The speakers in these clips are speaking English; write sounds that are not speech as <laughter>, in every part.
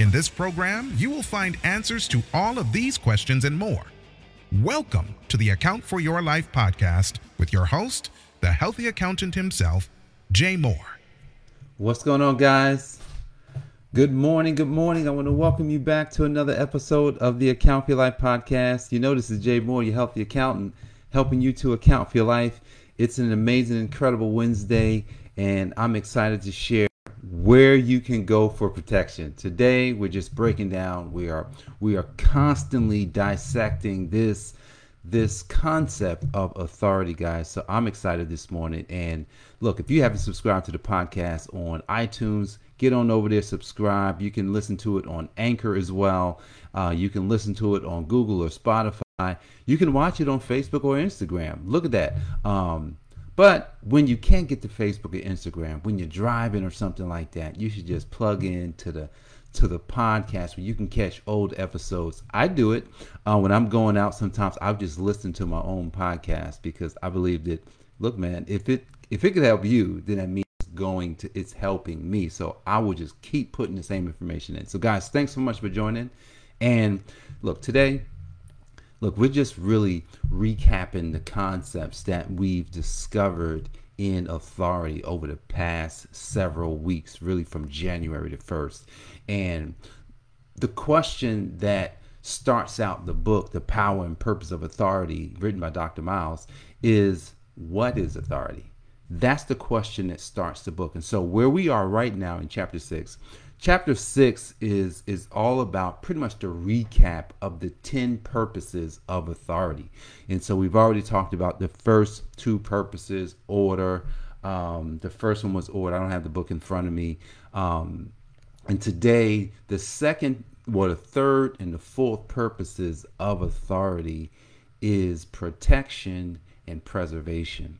In this program, you will find answers to all of these questions and more. Welcome to the Account for Your Life podcast with your host, the healthy accountant himself, Jay Moore. What's going on, guys? Good morning. Good morning. I want to welcome you back to another episode of the Account for Your Life podcast. You know, this is Jay Moore, your healthy accountant, helping you to account for your life. It's an amazing, incredible Wednesday, and I'm excited to share where you can go for protection. Today we're just breaking down we are we are constantly dissecting this this concept of authority guys. So I'm excited this morning and look, if you haven't subscribed to the podcast on iTunes, get on over there subscribe. You can listen to it on Anchor as well. Uh, you can listen to it on Google or Spotify. You can watch it on Facebook or Instagram. Look at that. Um, but when you can't get to Facebook or Instagram, when you're driving or something like that, you should just plug in to the to the podcast where you can catch old episodes. I do it uh, when I'm going out. Sometimes I'll just listen to my own podcast because I believe that. Look, man, if it if it could help you, then that means going to it's helping me. So I will just keep putting the same information in. So guys, thanks so much for joining. And look, today look, we're just really recapping the concepts that we've discovered in authority over the past several weeks, really from January the 1st. And the question that starts out the book, The Power and Purpose of Authority, written by Dr. Myles, is what is authority? That's the question that starts the book. And so, where we are right now in chapter six, chapter six is is all about pretty much the recap of the 10 purposes of authority. And so we've already talked about the first two purposes order. Um, the first one was order. I don't have the book in front of me. Um, and today the second well the third and the fourth purposes of authority is protection and preservation.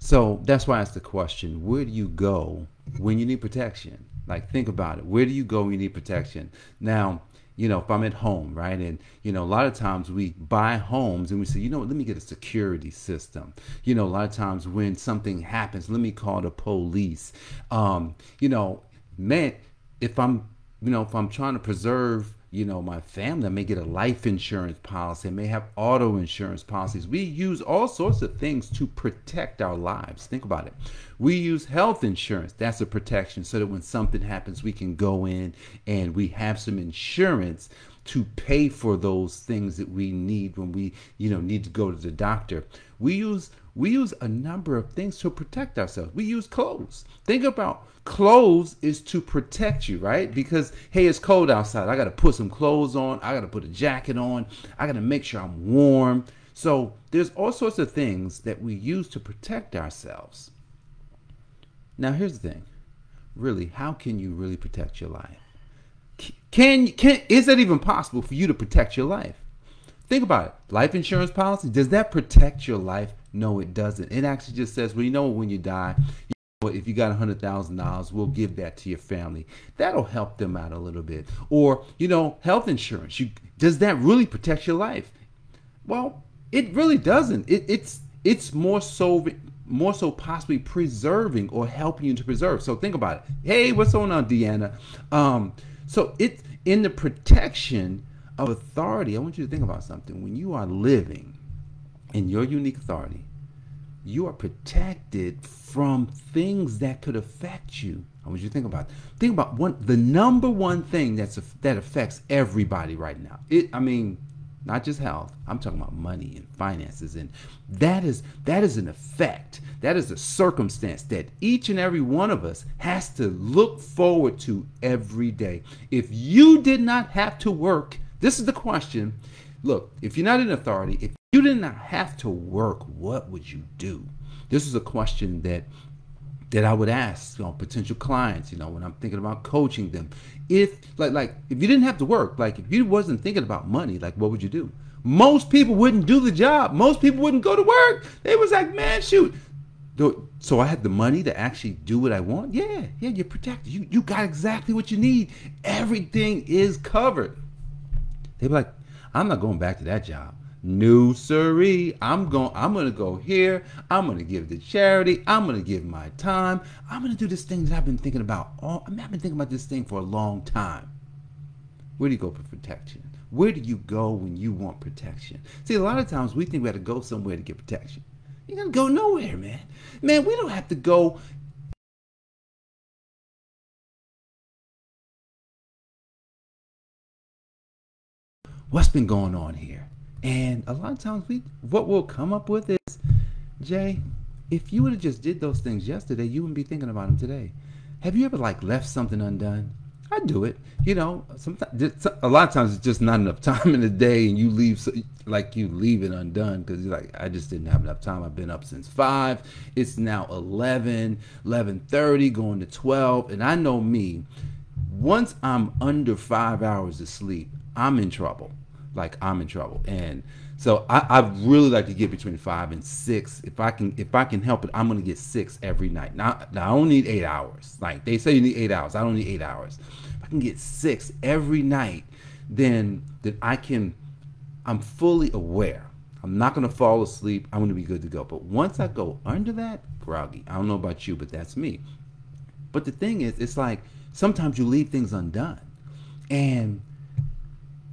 So that's why I asked the question where do you go when you need protection like, think about it. Where do you go when you need protection? Now, you know, if I'm at home, right? And, you know, a lot of times we buy homes and we say, you know what, let me get a security system. You know, a lot of times when something happens, let me call the police. Um, you know, man, if I'm, you know, if I'm trying to preserve you know, my family. I may get a life insurance policy. I may have auto insurance policies. We use all sorts of things to protect our lives. Think about it. We use health insurance. That's a protection so that when something happens, we can go in and we have some insurance to pay for those things that we need when we, you know, need to go to the doctor. We use we use a number of things to protect ourselves. We use clothes. Think about clothes is to protect you, right? Because hey, it's cold outside. I got to put some clothes on. I got to put a jacket on. I got to make sure I'm warm. So there's all sorts of things that we use to protect ourselves. Now here's the thing. Really, how can you really protect your life? Can can is that even possible for you to protect your life? Think about it. Life insurance policy, does that protect your life? No, it doesn't. It actually just says, well, you know, when you die, you know, if you got a hundred thousand dollars, we'll give that to your family. That'll help them out a little bit. Or, you know, health insurance. You does that really protect your life? Well, it really doesn't. It, it's it's more so more so possibly preserving or helping you to preserve. So think about it. Hey, what's going on, Deanna? Um, so it's in the protection of authority, I want you to think about something. When you are living in your unique authority, you are protected from things that could affect you. I want you to think about it. think about one the number one thing that's that affects everybody right now. It I mean, not just health. I'm talking about money and finances and that is that is an effect. That is a circumstance that each and every one of us has to look forward to every day. If you did not have to work this is the question. Look, if you're not in authority, if you did not have to work, what would you do? This is a question that that I would ask you know, potential clients, you know, when I'm thinking about coaching them. If like like if you didn't have to work, like if you wasn't thinking about money, like what would you do? Most people wouldn't do the job. Most people wouldn't go to work. They was like, man, shoot. So I had the money to actually do what I want. Yeah, yeah, you're protected. You you got exactly what you need. Everything is covered. They be like, I'm not going back to that job. No siree. I'm going I'm gonna go here. I'm gonna give to charity. I'm gonna give my time. I'm gonna do this thing that I've been thinking about all I mean, I've been thinking about this thing for a long time. Where do you go for protection? Where do you go when you want protection? See, a lot of times we think we have to go somewhere to get protection. You gotta go nowhere, man. Man, we don't have to go what's been going on here? And a lot of times we what we'll come up with is, Jay, if you would have just did those things yesterday, you wouldn't be thinking about them today. Have you ever like left something undone? I do it. You know, sometimes a lot of times it's just not enough <laughs> time in the day, and you leave like you leave it undone because you're like, I just didn't have enough time. I've been up since five. It's now 11, 11:30, going to 12, and I know me. Once I'm under five hours of sleep, I'm in trouble like I'm in trouble. And so I, I really like to get between five and six. If I can if I can help it, I'm gonna get six every night. Now, now I don't need eight hours. Like they say you need eight hours. I don't need eight hours. If I can get six every night, then then I can I'm fully aware. I'm not gonna fall asleep. I'm gonna be good to go. But once I go under that, groggy. I don't know about you, but that's me. But the thing is, it's like sometimes you leave things undone. And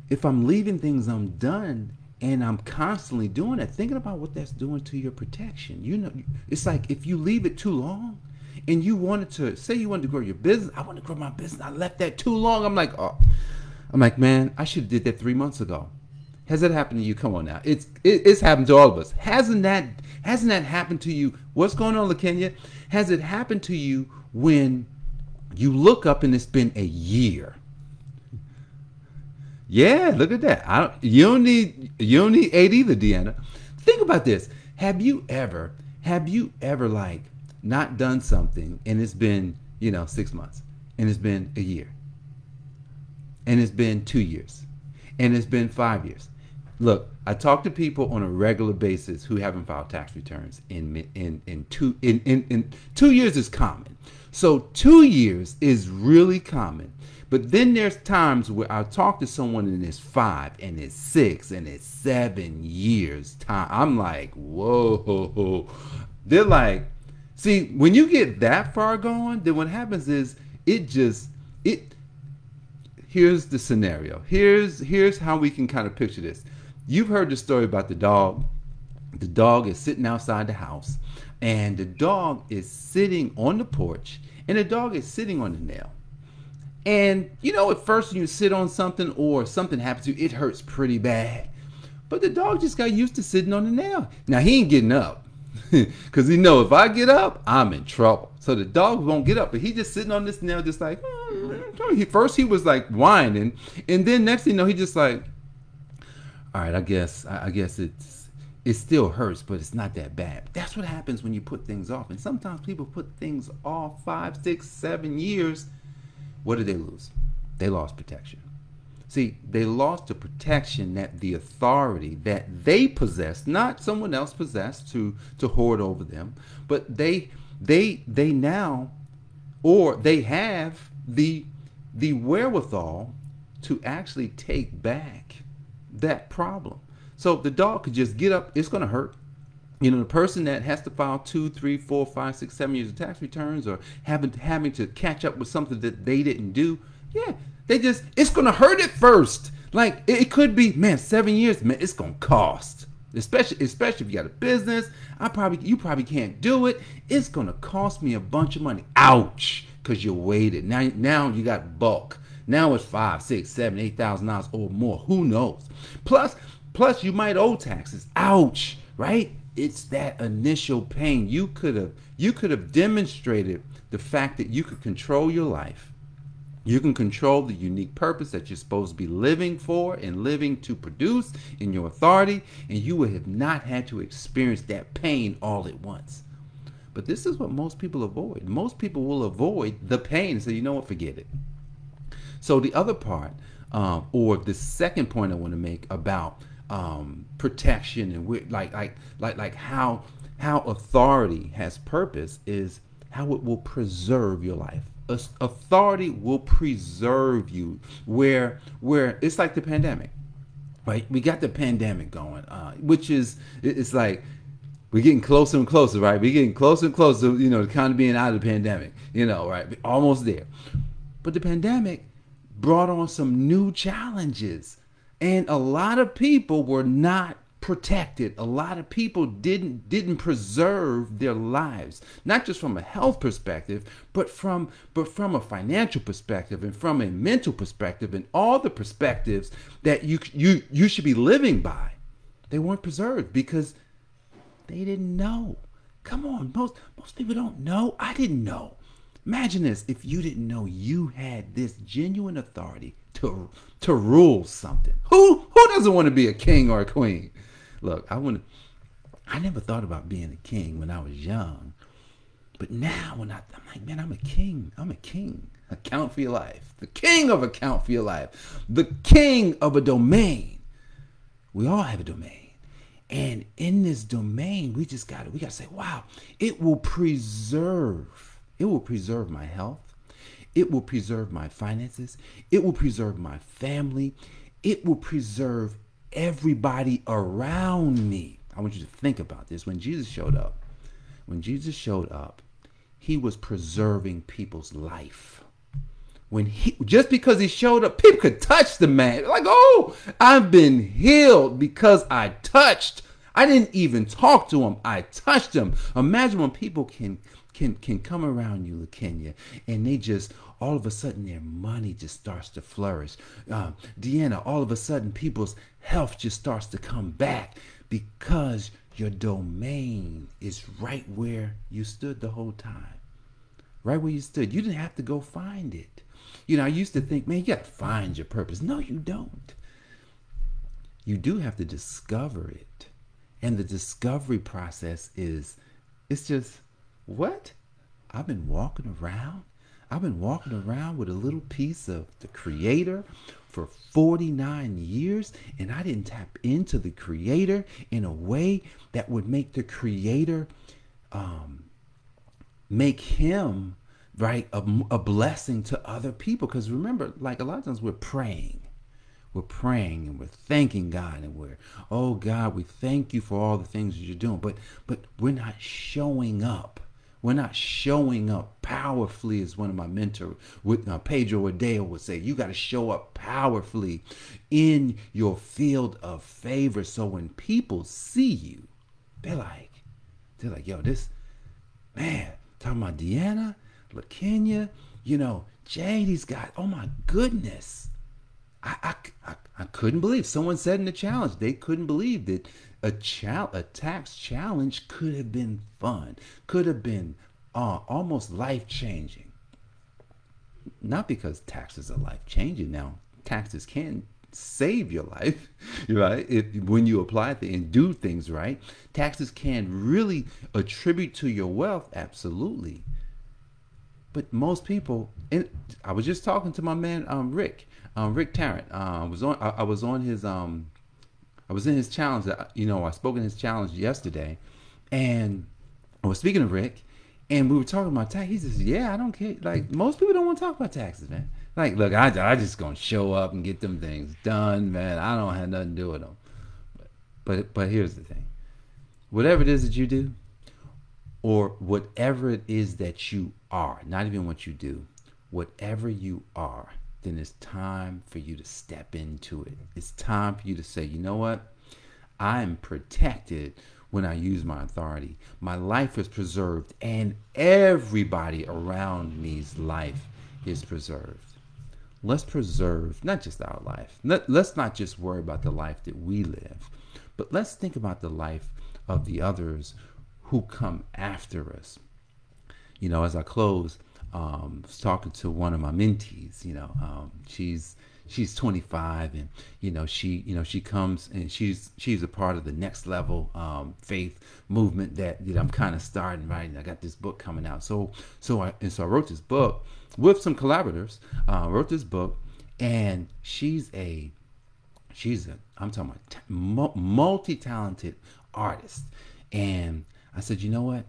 if I'm leaving things undone and I'm constantly doing it, thinking about what that's doing to your protection. You know, it's like if you leave it too long and you wanted to say you wanted to grow your business, I want to grow my business. I left that too long. I'm like, oh, I'm like, man, I should have did that three months ago. Has that happened to you? Come on now, it's it, it's happened to all of us. Hasn't that hasn't that happened to you? What's going on, LaKenya? Has it happened to you when you look up and it's been a year? Yeah, look at that. I don't, you don't need you don't need eight either, Deanna. Think about this. Have you ever have you ever like not done something and it's been you know six months and it's been a year and it's been two years and it's been five years. Look, I talk to people on a regular basis who haven't filed tax returns in in in two in, in, in two years is common. So two years is really common. But then there's times where I talk to someone and it's five and it's six and it's seven years time. I'm like, whoa. They're like, see, when you get that far gone, then what happens is it just it here's the scenario. Here's here's how we can kind of picture this. You've heard the story about the dog. The dog is sitting outside the house, and the dog is sitting on the porch, and the dog is sitting on the nail. And you know, at first you sit on something or something happens to you, it hurts pretty bad. But the dog just got used to sitting on the nail. Now he ain't getting up. <laughs> Cause he know if I get up, I'm in trouble. So the dog won't get up, but he just sitting on this nail, just like mm. he first he was like whining, and then next thing you know, he just like, all right, I guess I guess it's it still hurts, but it's not that bad. That's what happens when you put things off, and sometimes people put things off five, six, seven years what did they lose? They lost protection. See, they lost the protection that the authority that they possessed, not someone else possessed to to hoard over them, but they they they now or they have the the wherewithal to actually take back that problem. So the dog could just get up, it's gonna hurt. You know, the person that has to file two, three, four, five, six, seven years of tax returns or having having to catch up with something that they didn't do, yeah, they just it's gonna hurt at first. Like it, could be, man, seven years, man, it's gonna cost. Especially especially if you got a business. I probably you probably can't do it. It's gonna cost me a bunch of money. Ouch. Cause you waited. Now now you got bulk. Now it's five, six, seven, eight thousand dollars or more. Who knows? Plus, plus you might owe taxes. Ouch, right? It's that initial pain. You could have you could have demonstrated the fact that you could control your life. You can control the unique purpose that you're supposed to be living for and living to produce in your authority, and you would have not had to experience that pain all at once. But this is what most people avoid. Most people will avoid the pain say, you know what, forget it. So the other part, um, or the second point I want to make about um, protection and like like like like how how authority has purpose is how it will preserve your life. Authority will preserve you. Where where it's like the pandemic, right? We got the pandemic going, uh, which is it's like we're getting closer and closer, right? We're getting closer and closer, you know, to kind of being out of the pandemic, you know, right? Almost there. But the pandemic brought on some new challenges. And a lot of people were not protected. A lot of people didn't didn't preserve their lives, not just from a health perspective, but from but from a financial perspective and from a mental perspective and all the perspectives that you you you should be living by. They weren't preserved because they didn't know. Come on, most most people don't know. I didn't know. Imagine this if you didn't know you had this genuine authority to to rule something. Who who doesn't want to be a king or a queen? Look, I want I never thought about being a king when I was young. But now when I, I'm like, man, I'm a king. I'm a king. Account for your life. The king of account for your life. The king of a domain. We all have a domain. And in this domain, we just got to, we got to say, wow, it will preserve, it will preserve my health. It will preserve my finances. It will preserve my family. It will preserve everybody around me. I want you to think about this. When Jesus showed up, when Jesus showed up, he was preserving people's life. When he just because he showed up, people could touch the man. Like, oh, I've been healed because I touched. I didn't even talk to him. I touched him. Imagine when people can can can come around you, Kenya, and they just all of a sudden their money just starts to flourish. Um, Deanna, all of a sudden people's health just starts to come back because your domain is right where you stood the whole time. Right where you stood. You didn't have to go find it. You know, I used to think, man, you got to find your purpose. No, you don't. You do have to discover it. And the discovery process is, it's just, what? I've been walking around. I've been walking around with a little piece of the creator for 49 years and I didn't tap into the creator in a way that would make the creator um, make him right a, a blessing to other people. Because remember like a lot of times we're praying. We're praying and we're thanking God and we're oh God we thank you for all the things that you're doing. But but we're not showing up we're not showing up powerfully, as one of my mentors, with uh, Pedro Adao would say. You got to show up powerfully in your field of favor. So when people see you, they're like, they're like, yo, this man talking about Deanna, LaKenya, you know, these guys. Oh my goodness. I, I, I, couldn't believe someone said in the challenge they couldn't believe that a chal- a tax challenge could have been fun, could have been uh, almost life changing. Not because taxes are life changing. Now, taxes can save your life, <laughs> right? If when you apply and do things right, taxes can really attribute to your wealth, absolutely. But most people, and I was just talking to my man um, Rick, um, Rick Tarrant. Uh, was on. I, I was on his um, I was in his challenge. You know, I spoke in his challenge yesterday, and I was speaking to Rick, and we were talking about tax. He says, "Yeah, I don't care. Like most people don't want to talk about taxes, man. Like, look, I I just gonna show up and get them things done, man. I don't have nothing to do with them. But but, but here's the thing: whatever it is that you do, or whatever it is that you are, not even what you do, whatever you are." Then it's time for you to step into it. It's time for you to say, you know what? I am protected when I use my authority. My life is preserved, and everybody around me's life is preserved. Let's preserve not just our life. Let, let's not just worry about the life that we live, but let's think about the life of the others who come after us. You know, as I close, um, was talking to one of my mentees. You know, um, she's she's 25 and you know she you know she comes and she's she's a part of the next level um, faith movement that know I'm kind of starting right. I got this book coming out. So so I and so I wrote this book with some collaborators. Uh, wrote this book and she's a she's a I'm talking about t- multi-talented artist. And I said, you know what?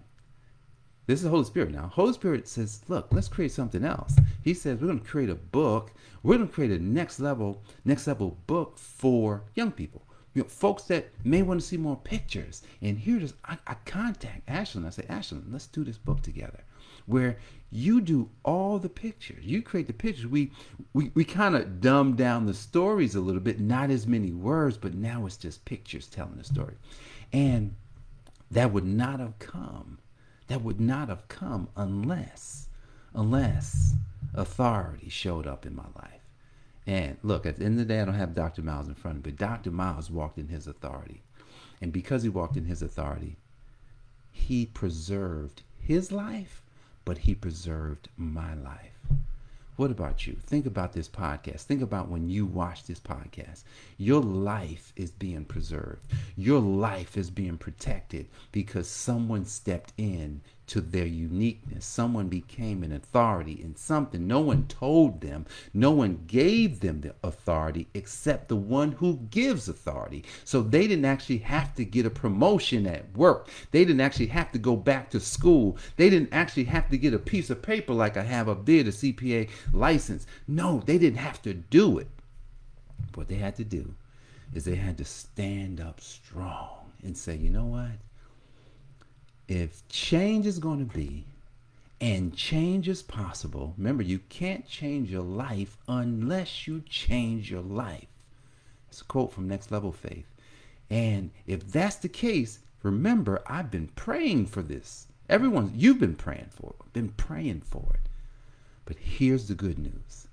This is the Holy Spirit now. Holy Spirit says, look, let's create something else. He says, we're going to create a book. We're going to create a next level, next level book for young people. You know, folks that may want to see more pictures. And here. I, I contact Ashlyn. I say, Ashlyn, let's do this book together. Where you do all the pictures. You create the pictures. We we, we kind of dumb down the stories a little bit, not as many words, but now it's just pictures telling the story. And that would not have come that would not have come unless, unless authority showed up in my life. And look, at the end of the day, I don't have Dr. Myles in front of me, but Dr. Myles walked in his authority. And because he walked in his authority, he preserved his life, but he preserved my life. What about you? Think about this podcast. Think about when you watch this podcast. Your life is being preserved. Your life is being protected because someone stepped in to their uniqueness. Someone became an authority in something. No one told them, no one gave them the authority except the one who gives authority. So they didn't actually have to get a promotion at work. They didn't actually have to go back to school. They didn't actually have to get a piece of paper like I have up there, the CPA license. No, they didn't have to do it. What they had to do is they had to stand up strong and say, you know what? If change is going to be and change is possible, remember, you can't change your life unless you change your life. It's a quote from Next Level Faith. And if that's the case, remember, I've been praying for this. Everyone, you've been praying for it, been praying for it. But here's the good news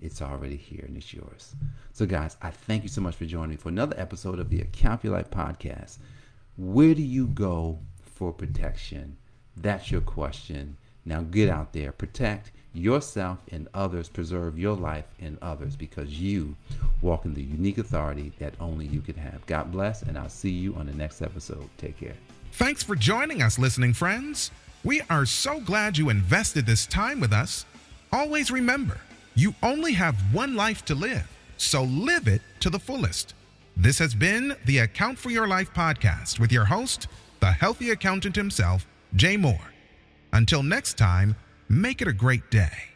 it's already here and it's yours. So, guys, I thank you so much for joining me for another episode of the Account Your Life podcast. Where do you go for protection? That's your question. Now get out there, protect yourself and others, preserve your life and others because you walk in the unique authority that only you can have. God bless, and I'll see you on the next episode. Take care. Thanks for joining us, listening friends. We are so glad you invested this time with us. Always remember, you only have one life to live, so live it to the fullest. This has been the Account for Your Life podcast with your host, the healthy accountant himself, Jay Moore. Until next time, make it a great day.